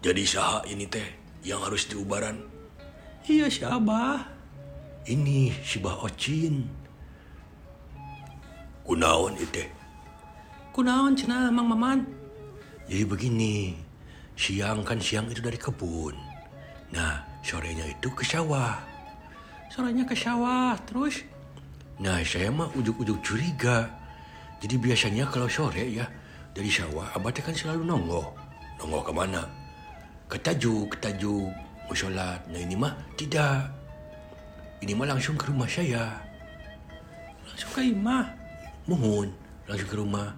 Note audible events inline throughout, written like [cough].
Jadi saha ini teh yang harus diubaran? Iya si Abah. Ini si Bah Ocin. Kunaon itu? Kunaon cenah Mang Maman? Jadi begini, siang kan siang itu dari kebun. Nah, sorenya itu ke sawah. Sorenya ke sawah, terus Nah, saya mah ujuk-ujuk curiga. Jadi biasanya kalau sore ya, dari sawah, abah teh kan selalu nongol. Nongol ke mana? Ke tajuk, ke tajuk, mau sholat. Nah ini mah tidak. Ini mah langsung ke rumah saya. langsung ke imah. Mohon, langsung ke rumah.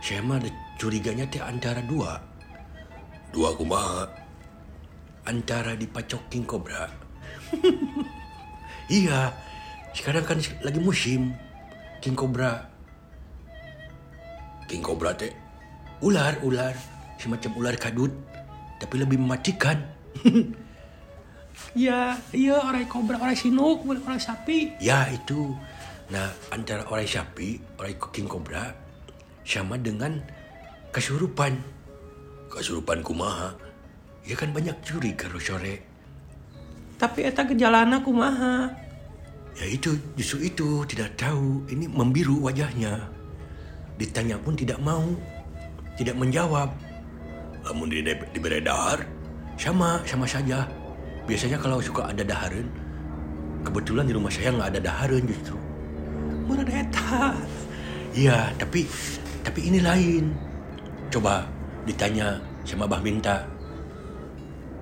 Saya mah ada curiganya teh antara dua. Dua kumaha? Antara dipacok king cobra. [laughs] iya, sekarang kan lagi musim king cobra. King cobra teh ular, ular, semacam ular kadut, tapi lebih mematikan. [laughs] Iya, iya orang kobra, orang sinuk, orang sapi. Ya itu. Nah antara orang sapi, orang king cobra sama dengan kesurupan. Kesurupan kumaha. Ya kan banyak curi kalau sore. Tapi eta gejalana kumaha? Ya itu justru itu tidak tahu. Ini membiru wajahnya. Ditanya pun tidak mau, tidak menjawab. Namun di, diberi dahar, sama sama saja. Biasanya kalau suka ada daharan, kebetulan di rumah saya nggak ada daharan justru. Murah eta. Iya, tapi tapi ini lain. Coba ditanya sama Bah Minta.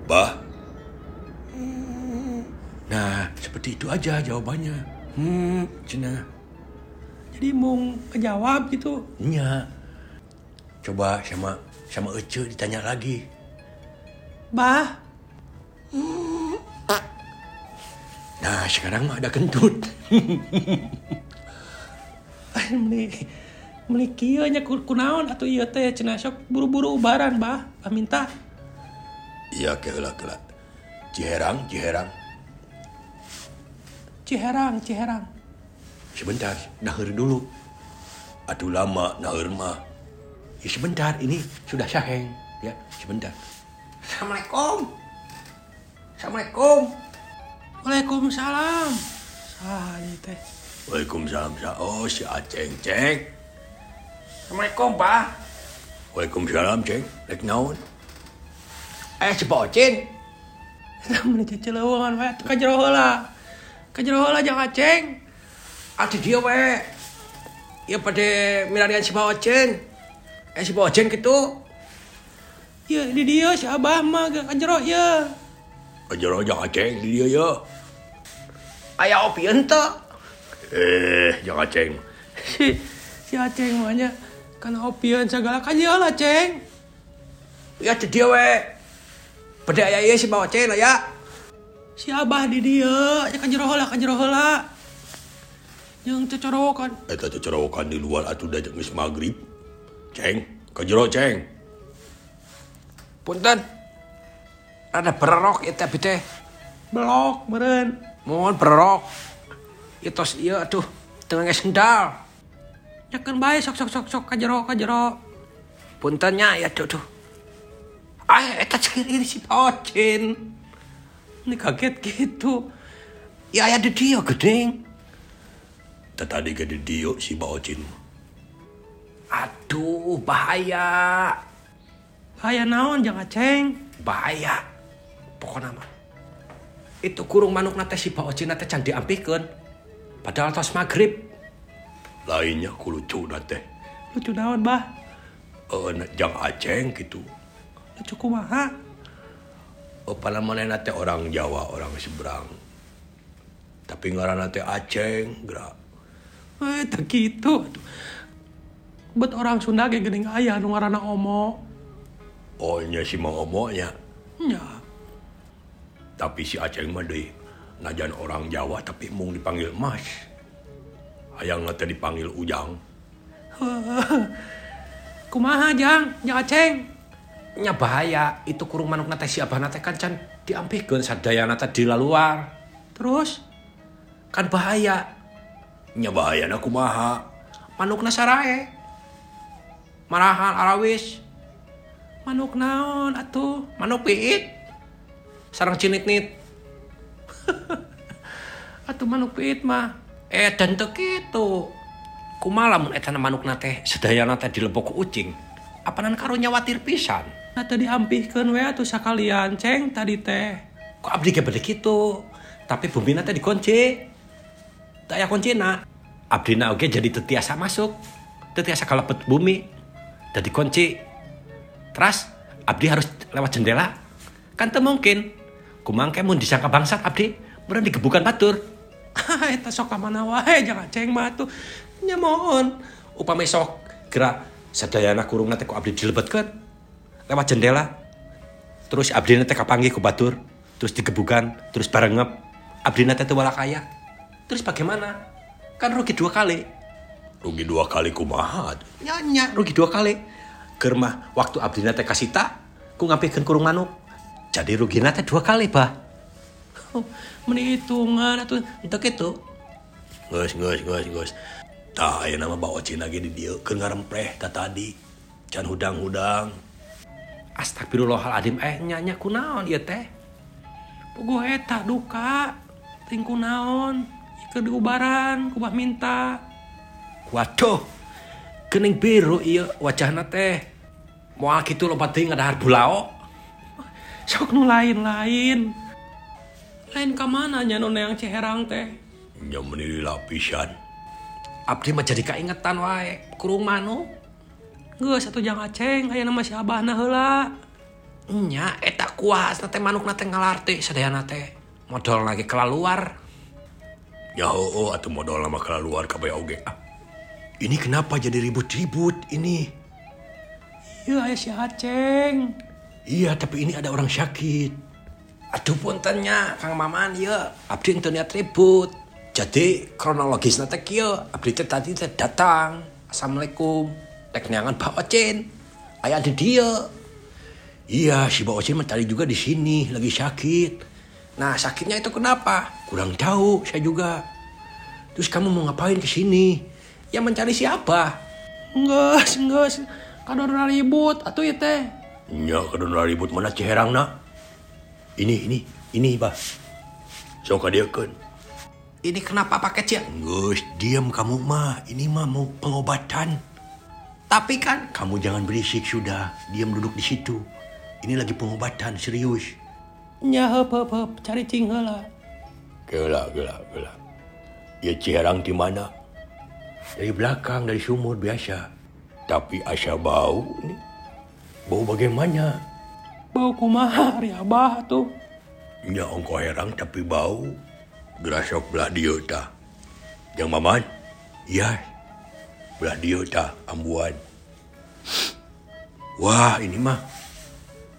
Bah? Nah, seperti itu aja jawabannya. Hmm, cina. Jadi mung kejawab gitu. Nya. Coba sama sama Ece ditanya lagi. Bah, Nah, sekarang mah ada kentut. [laughs] meli meli kieu nya ku- kunaon atuh ieu teh cenah sok buru-buru ubaran bah bah minta Iya, kela kela. Ciherang, Ciherang. Ciherang Ciherang Sebentar, nahur dulu. Atuh lama nahur mah. Ya sebentar, ini sudah saheng. Ya, sebentar. Assalamualaikum Assalamualaikum Waalaikumsalam ieu teh Waalaikumsalam. Sa- Oh, si Aceng, Ceng. Assalamualaikum bah Waalaikumsalam, Ceng. Lek naon? Eh si Ocin Namun cece leuweungan we ka jero heula Ka jero heula jeung aceng Ati dia we. Ya pada milarian si Ocen. Eh si Ocen gitu. Ieu di dieu si Abah mah ka jero ieu Ajar aja Aceng di dia ya. Aya opi ente. Eh, jangan Aceng. si si aceng mah nya kana opieun segala ka jero lah ceng Ya ati dia we. Pada aya ieu si Ocen lah ya. si Abah di dieu nya ka jero heula ka jero heula jeung cocorokan Eta tuh cerowokan di luar atuh dah maghrib. Ceng, kejero Ceng. Punten. Ada bererok eta bi teh. blok meureun Mohon bererok. Itu iya atuh tengah sendal. nyakeun bae sok sok sok sok ka jero ka jero Puntennya ya tuh tuh. Ah, eta cekir ini si Ocen. ini kaget gitu Ya aya di dia gedeng. Tadi gede dio si Baocin. Aduh bahaya. Bahaya naon jangan ceng bahaya. Pokoknya mah. itu kurung manuk nate si Oci nate can diampikan. Padahal tos maghrib. Lainnya ku lucu nate. Lucu naon bah? Eh, uh, jang aceng gitu. Lucu kumaha? Apa mana nate orang Jawa orang seberang. Tapi ngarana nate aceng gerak. Eh tak gitu aduh. Bet orang Sunda ge geuning aya nu ngaranna Omo Oh, nya si Mang Omonya. nya Tapi si Aceng mah deui najan orang Jawa tapi mung dipanggil Mas. Hayang nate dipanggil Ujang. [laughs] kumaha jang jang aceng Nya bahaya. Itu kurung manuk nate si abah nate kan can sadaya nate di luar. terus Kan bahaya. Nya bahayana kumaha? Manuk nasarae. Marahal arawis. Manuk naon atuh? Manuk piit. Sarang cinit-nit. [laughs] Atuh manuk piit mah. Eh dan teu kitu. Kumaha lamun eta manuk nate sedayana teh dilebok ku ucing. Apanan karunya watir pisan. Nah tadi ampihkeun we atuh sakalian ceng tadi teh. Kok abdi ge bade kitu. Tapi bumi teh dikunci. Daya kuncina. Abdina oge jadi tetiasa masuk. Tetiasa kalebet bumi. Dan dikunci. Terus abdi harus lewat jendela. Kan teu mungkin. Kumangke mun disangka bangsat abdi, meureun digebukan batur. [laughs] Eta sok ka mana wae jangan ceng mah tuh. Upami sok gerak sadayana kurung nate ku abdi dilebetkeun lewat jendela. Terus abdi nate kapanggih ku batur, terus digebukan, terus barengep. Abdi nate teu kaya. Terus bagaimana? Kan rugi dua kali. rugi dua kali kumaha nyanya rugi dua kali kermah waktu abdi nate kasih tak ku ngampilkan kurung manuk jadi rugi nate dua kali bah oh, menitungan atau itu gitu geus geus geus gus. Tah, aya nama bawa Cina lagi di dieu keur ngarempreh ta tadi. Can hudang-hudang. Astagfirullahaladzim, eh nyanya kunaon ieu teh. Puguh eta duka, tingku naon Ieu diubaran, kubah minta. Waduh, kening biru iya wajahna teh. Moal kitu loba teuing ngadahar bulao. Sok nu. Lain ka mana nya nu yang ceherang teh? Nya meuni lapisan. Abdi mah jadi kaingetan wae, kurung manuk. Geus atuh jangan ceng, aya nama si abahna heula. Nya, eta kuas teh manuk nate ngalarti sadayana teh. Modal lagi kelaluar. Ya oh, atau modal lama keluar ka bae oge. Ah. Ini kenapa jadi ribut-ribut ini? Iya aya si Aceng. Iya, tapi ini ada orang sakit. Aduh puntennya, Kang Maman ya. Abdi ente niat ribut. Jadi kronologis teh kieu, abdi tadi datang. Assalamualaikum. Tek neangan Pak Ocin. Aya di dia. Iya, si Mbak Ocin tadi juga di sini, lagi sakit. Nah, sakitnya itu kenapa? Kurang tahu, saya juga. Terus kamu mau ngapain ke sini? Ya mencari siapa? Geus, geus. Kadon ribut atuh ieu teh. Nya kadon ribut mana ceherang nak? Ini, ini, ini, Bah. Sok kadiekeun. Ini kenapa pakai cia? Gus, diam kamu mah. Ini mah mau pengobatan. Tapi kan Kamu jangan berisik sudah. Diam duduk di situ. Ini lagi pengobatan serius. Nya heup heup cari cing heula. Gila, gila, gila. Ya Ciherang di mana? Dari belakang, dari sumur biasa. Tapi asa bau nih. Bau bagaimana? Bau kumaha ari abah tuh. Ya ongko herang tapi bau. Gerasok belah dia ta. Yang maman? Ya. Belah dia ta, ambuan. Wah, ini mah.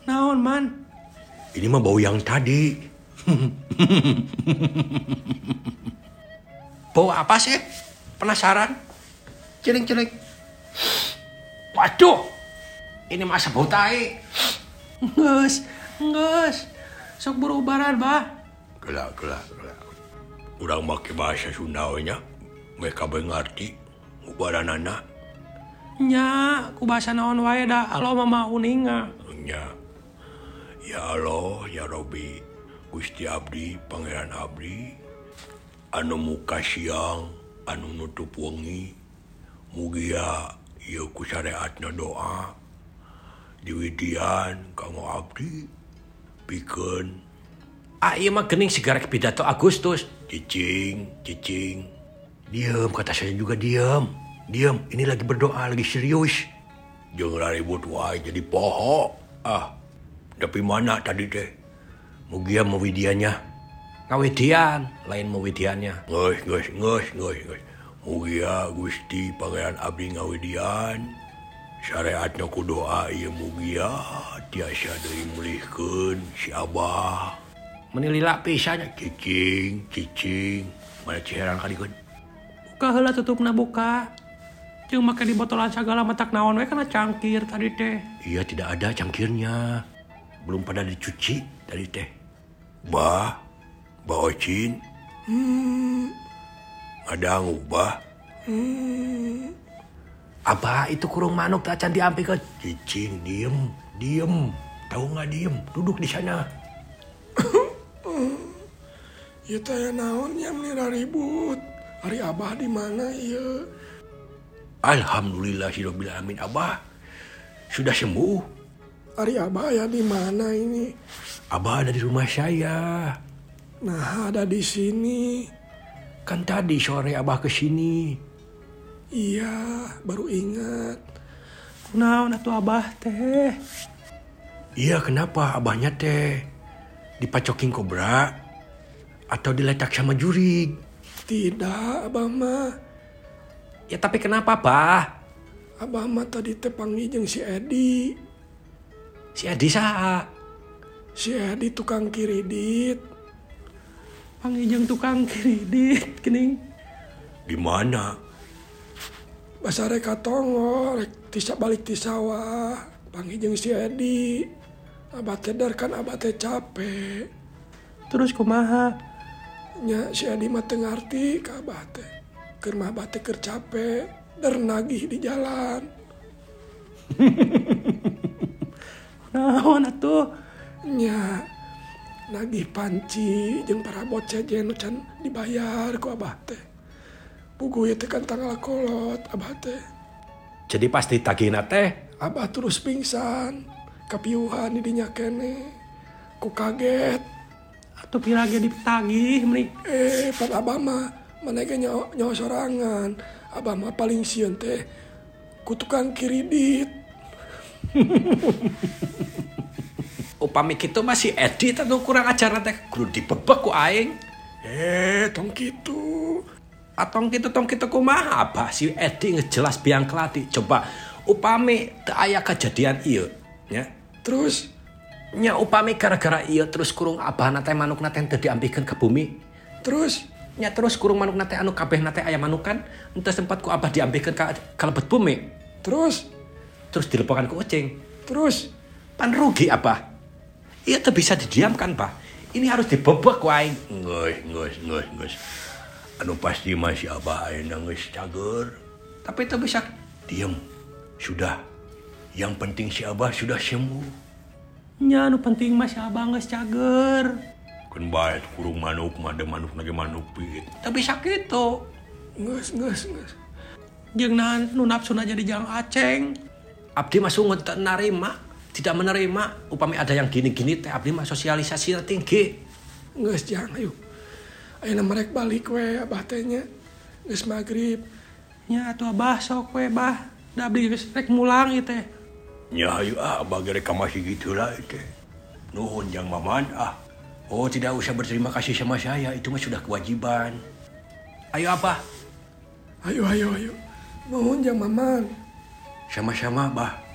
Naon man? Ini mah bau yang tadi. [laughs] bau apa sih? penasaran? Cilik-cilik waduh ini masa botai ngus ngus sok berubaran bah. Gelak gelak gelak. Orang pakai bahasa Sundawanya mereka mengerti ubaran anak. Nya ku bahasa naon wae da alo mama uninga nya ya Allah ya Robi. Gusti Abdi Pangeran Abdi. Anu muka siang anu nutup wengi. Mugia, ieu ku syariatna doa. Diwidian, kanggo Abdi. Pikeun, Ah iya mah gening sigarek pidato Agustus. cicing, cicing. Diam, kata saya juga diam. Diam, ini lagi berdoa, lagi serius. Jangan ribut wae jadi poho. Ah, tapi mana tadi teh? Mugia mewidiannya. Ngawidian, lain mewidiannya. Ngus, ngus, ngus, ngus, ngus. Mugia Gusti Pangeran Abdi ngawidian. Syariatnya ku doa ieu mugia tiasa deui mulihkeun si Abah. Menilila pisannya. Cicing, cicing. Mana ciherang kadikeun? Buka heula tutupna buka. Jeung make di botolan sagala matak naon we kana cangkir tadi teh. Iya tidak ada cangkirnya. Belum pada dicuci tadi teh. Bah, Bah Ocin. Hmm. Ada ngubah. Abah itu kurung manuk tak can diampikeun. Cicing diem. Diem. Tahu nggak diem? Duduk di sana. [coughs] Ya teh naonnya menira ribut. Hari abah di mana ya? Alhamdulillah Hirobil Amin. Abah sudah sembuh. Hari abah ya di mana ini? Abah ada di rumah saya. Nah ada di sini. Kan tadi sore Abah ke sini. Iya baru ingat. Kunaon atuh abah teh? Iya kenapa abahnya teh dipacokin kobra atau diletak sama jurig? Tidak abah mah. Ya tapi kenapa, Bah? Abah mah tadi teh panggil si Edi. Si Edi saha? Si Edi tukang kiridit. Panggil tukang kredit, kening. Di mana? Basa rek katongo, rek tisa balik ti sawah. Panggil si Edi. Abah teh dar kan abah teh capek. Terus kumaha? Nya si Edi mah teu ngarti ka abah teh. Keur mah abah teh keur capek. Dar nagih di jalan. [laughs] Naon atuh? Nya nagih panci jeung para bocah jenucan dibayar ku Abah teh. Pugu itu kan tanggal kolot Abah teh. Jadi pasti tagina teh Abah terus pingsan kepiuhan didinya kene. Ku kaget. Atau pirage ditagih meni eh pan Abah mah menaiknya nyawa, nyawa sorangan. Abah mah paling sieun teh ku tukang kiridit. [laughs] Upami kitu masih Edi atau kurang ajar teh kudu dibebek ku aing. Eh, tong gitu. Atong kitu tong kitu kumaha abah si Edi ngejelas biang kelati. Coba upami teu aya kejadian ieu nya. Terus Nya upami gara-gara ieu terus kurung abah nate manuk nate teu diampikeun ke bumi. terus Nya terus kurung manuk nate anu kabeh nate aya manukan ente sempat ku abah diampikeun ka kalebet bumi. terus Terus dilepokan ke ucing. terus Pan rugi abah. Iya teu bisa didiamkan, Pak. Ini harus dibebek ku aing. Ngus, ngus, ngus, ngus. Anu pasti masih Abah ayeuna geus cager. Tapi itu bisa Diam. Sudah. Yang penting si Abah sudah sembuh. nya anu penting mah si abah geus cager. Kan bae kurung manuk mah ada manuk lagi manuk pit. Teu bisa kitu. nges nges nges. Jeung nahan nu nafsuna jadi jang aceng. Abdi mah sungut teu narima, tidak menerima upami ada yang gini-gini teh abdi mah sosialisasi tinggi. Nges jang ayo. Ayeuna merek balik we abah teh nya. Geus magrib. Nya atuh abah sok we bah. Da abdi geus rek mulang ieu teh. Ya ayo ah Abah gereka masih gitu lah itu. Nuhun yang maman ah. Oh tidak usah berterima kasih sama saya. Itu mah sudah kewajiban. Ayo abah, Ayo ayo ayo. Nuhun jang maman. Sama-sama Abah.